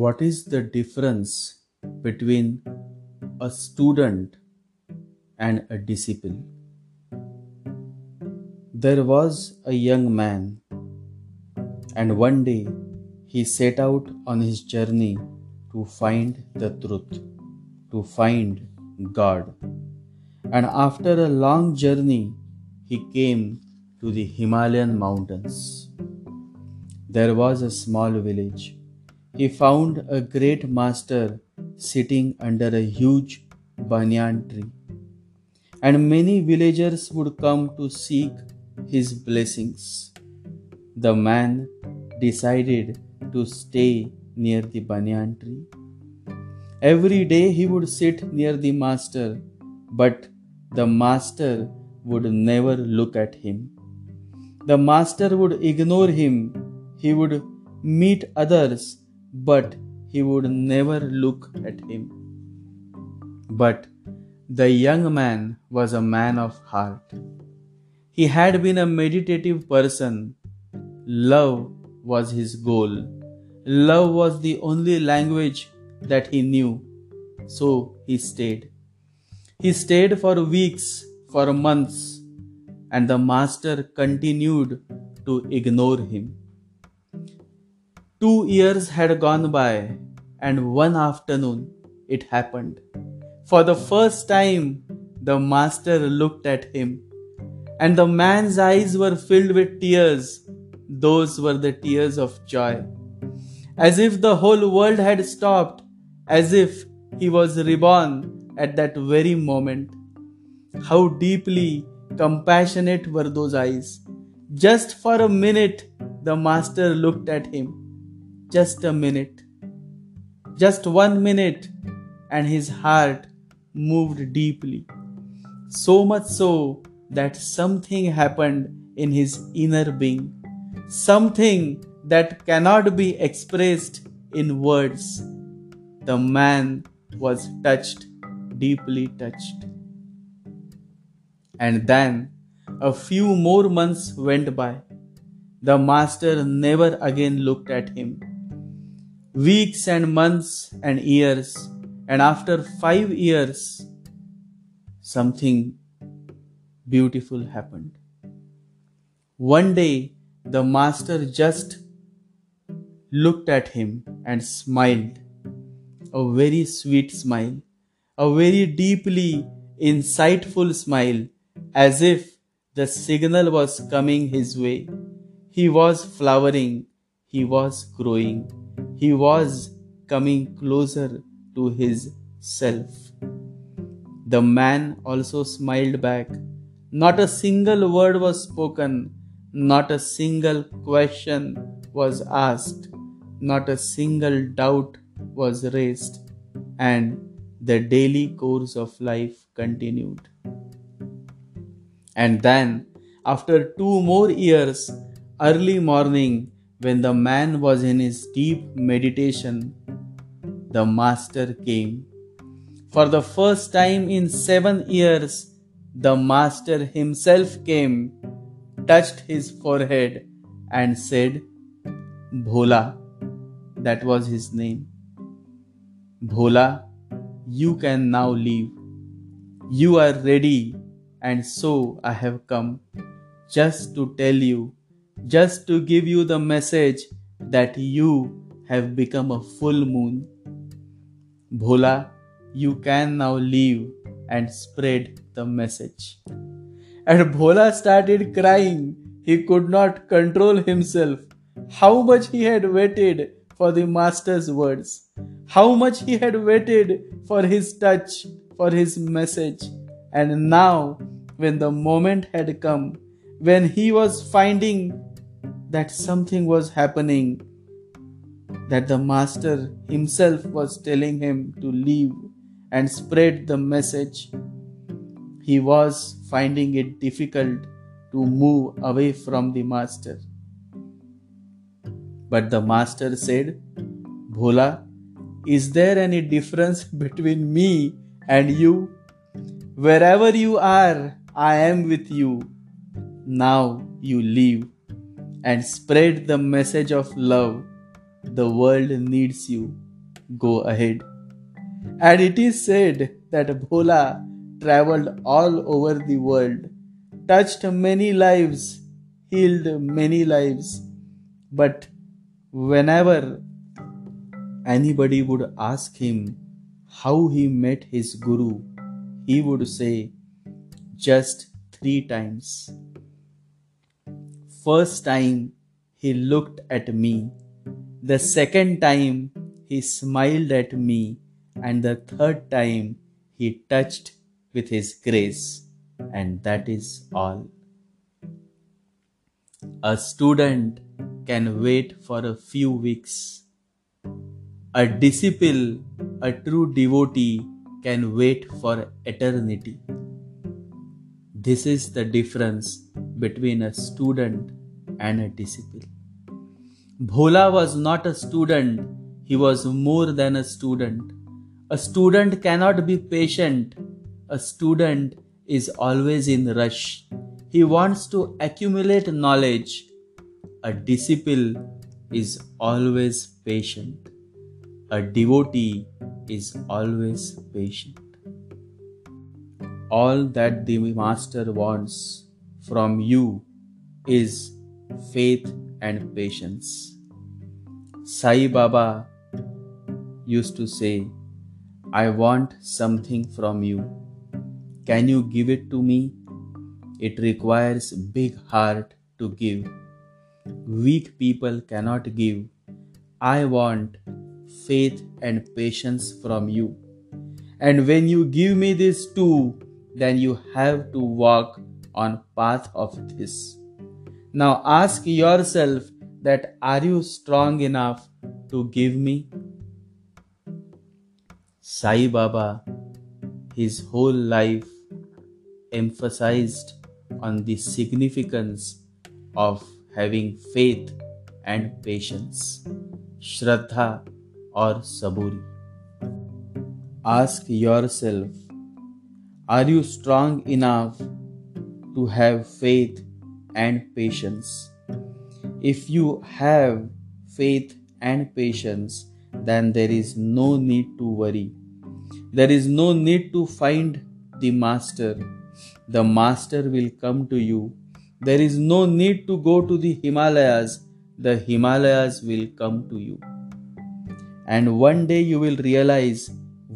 What is the difference between a student and a disciple? There was a young man, and one day he set out on his journey to find the truth, to find God. And after a long journey, he came to the Himalayan mountains. There was a small village he found a great master sitting under a huge banyan tree, and many villagers would come to seek his blessings. The man decided to stay near the banyan tree. Every day he would sit near the master, but the master would never look at him. The master would ignore him. He would meet others but he would never look at him. But the young man was a man of heart. He had been a meditative person. Love was his goal. Love was the only language that he knew. So he stayed. He stayed for weeks, for months, and the master continued to ignore him. Two years had gone by, and one afternoon it happened. For the first time, the master looked at him, and the man's eyes were filled with tears. Those were the tears of joy. As if the whole world had stopped, as if he was reborn at that very moment. How deeply compassionate were those eyes. Just for a minute, the master looked at him just a minute, just one minute, and his heart moved deeply. So much so that something happened in his inner being, something that cannot be expressed in words. The man was touched, deeply touched. And then a few more months went by. The master never again looked at him weeks and months and years, and after five years, something beautiful happened. One day, the master just looked at him and smiled. A very sweet smile, a very deeply insightful smile, as if the signal was coming his way. He was flowering, he was growing he was coming closer to his self. The man also smiled back. Not a single word was spoken, not a single question was asked, not a single doubt was raised, and the daily course of life continued. And then, after two more years, early morning, when the man was in his deep meditation, the Master came. For the first time in seven years, the Master himself came, touched his forehead, and said, Bhola. That was his name. Bhola, you can now leave. You are ready, and so I have come just to tell you just to give you the message that you have become a full moon. Bhola, you can now leave and spread the message. And Bhola started crying. He could not control himself. How much he had waited for the Master's words. How much he had waited for his touch, for his message. And now, when the moment had come, when he was finding that something was happening, that the Master himself was telling him to leave and spread the message, he was finding it difficult to move away from the Master. But the Master said, Bhola, is there any difference between me and you? Wherever you are, I am with you. Now you leave and spread the message of love. The world needs you. go ahead. And it is said that Bhola traveled all over the world, touched many lives, healed many lives. But whenever anybody would ask him how he met his Guru, he would say, just three times. First time he looked at me, the second time he smiled at me, and the third time he touched with his grace, and that is all. A student can wait for a few weeks. A disciple, a true devotee, can wait for eternity. This is the difference between a student and a disciple. Bhola was not a student, he was more than a student. A student cannot be patient. A student is always in rush. He wants to accumulate knowledge. A disciple is always patient. A devotee is always patient. All that the Master wants from you is faith and patience. Sai Baba used to say, I want something from you. Can you give it to me? It requires big heart to give. Weak people cannot give. I want faith and patience from you. And when you give me these two, then you have to walk on path of this. Now ask yourself that are you strong enough to give me? Sai Baba, his whole life emphasized on the significance of having faith and patience, Shraddha or Saburi. Ask yourself are you strong enough to have faith and patience? If you have faith and patience, then there is no need to worry. There is no need to find the Master. The Master will come to you. There is no need to go to the Himalayas. The Himalayas will come to you. And one day you will realize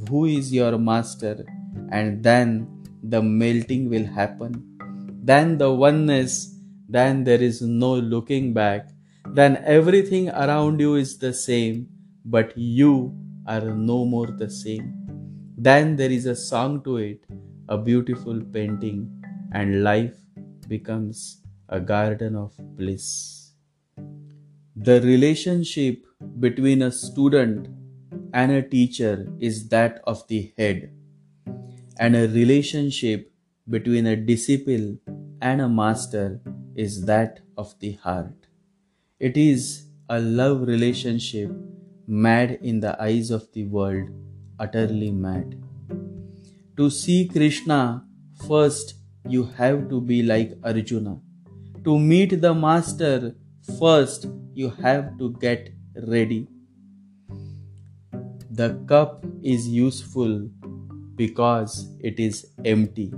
who is your Master and then the melting will happen. Then the oneness, then there is no looking back. Then everything around you is the same, but you are no more the same. Then there is a song to it, a beautiful painting, and life becomes a garden of bliss. The relationship between a student and a teacher is that of the head and a relationship between a disciple and a master is that of the heart. It is a love relationship mad in the eyes of the world, utterly mad. To see Krishna, first you have to be like Arjuna. To meet the Master, first you have to get ready. The cup is useful because it is empty.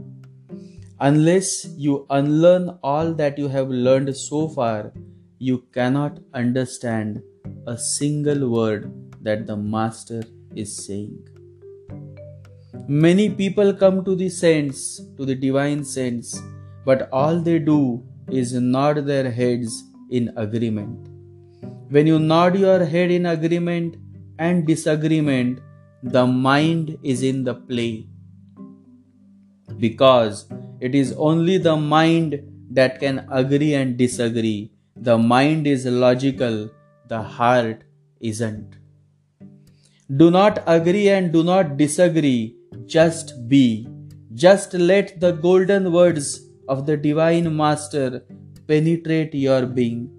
Unless you unlearn all that you have learned so far, you cannot understand a single word that the Master is saying. Many people come to the saints, to the divine saints, but all they do is nod their heads in agreement. When you nod your head in agreement and disagreement, the mind is in the play. Because it is only the mind that can agree and disagree. The mind is logical, the heart isn't. Do not agree and do not disagree, just be. Just let the golden words of the Divine Master penetrate your being.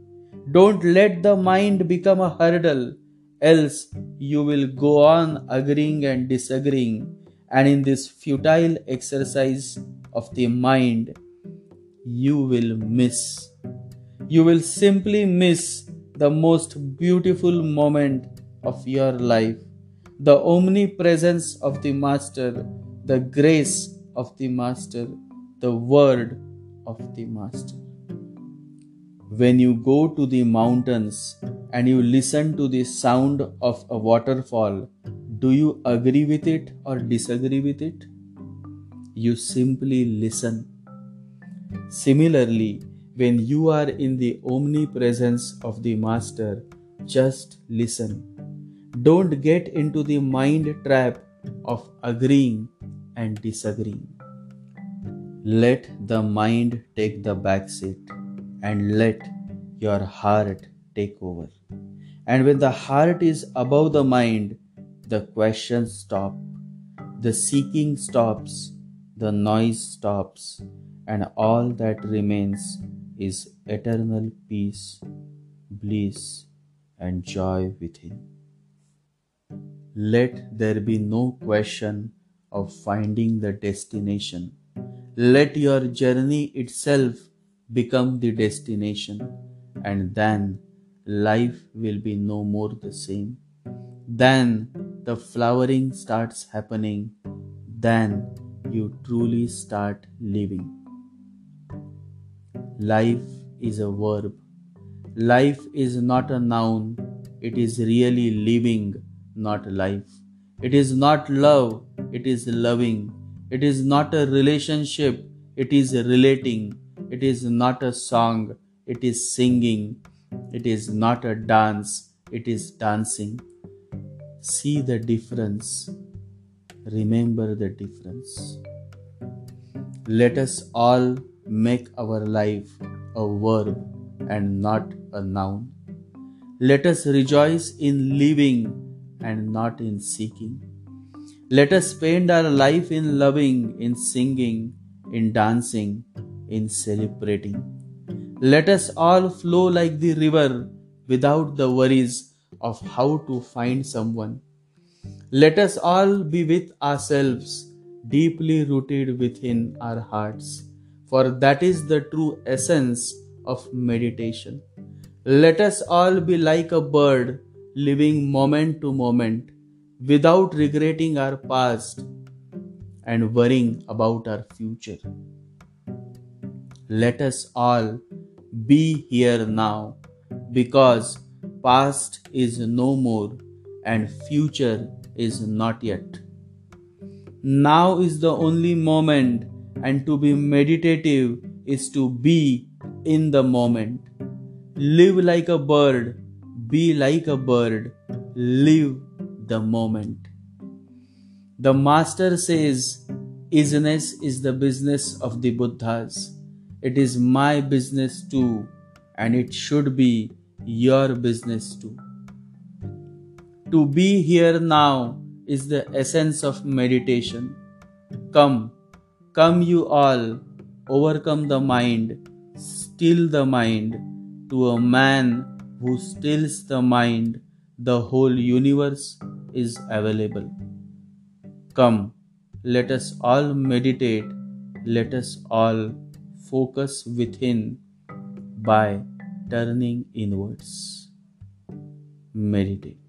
Don't let the mind become a hurdle else you will go on agreeing and disagreeing, and in this futile exercise of the mind, you will miss. You will simply miss the most beautiful moment of your life. the omnipresence of the Master, the grace of the Master, the word of the Master. When you go to the mountains and you listen to the sound of a waterfall, do you agree with it or disagree with it? You simply listen. Similarly, when you are in the omnipresence of the Master, just listen. Don't get into the mind trap of agreeing and disagreeing. Let the mind take the back seat and let your heart take over. And when the heart is above the mind, the questions stop, the seeking stops, the noise stops, and all that remains is eternal peace, bliss, and joy within. Let there be no question of finding the destination. Let your journey itself become the destination, and then life will be no more the same. Then the flowering starts happening, then you truly start living. Life is a verb. Life is not a noun, it is really living, not life. It is not love, it is loving. It is not a relationship, it is relating. It is not a song, it is singing. It is not a dance, it is dancing. See the difference. Remember the difference. Let us all make our life a verb and not a noun. Let us rejoice in living and not in seeking. Let us spend our life in loving, in singing, in dancing, in celebrating. Let us all flow like the river without the worries of how to find someone. Let us all be with ourselves, deeply rooted within our hearts for that is the true essence of meditation. Let us all be like a bird, living moment to moment, without regretting our past and worrying about our future. Let us all be here now, because past is no more and future is not yet. Now is the only moment and to be meditative is to be in the moment. Live like a bird, be like a bird, live the moment. The Master says, Isness is the business of the Buddhas. It is my business too, and it should be your business too. To be here now is the essence of meditation. Come, Come, you all, overcome the mind, still the mind. To a man who stills the mind, the whole universe is available. Come, let us all meditate, let us all focus within by turning inwards. Meditate.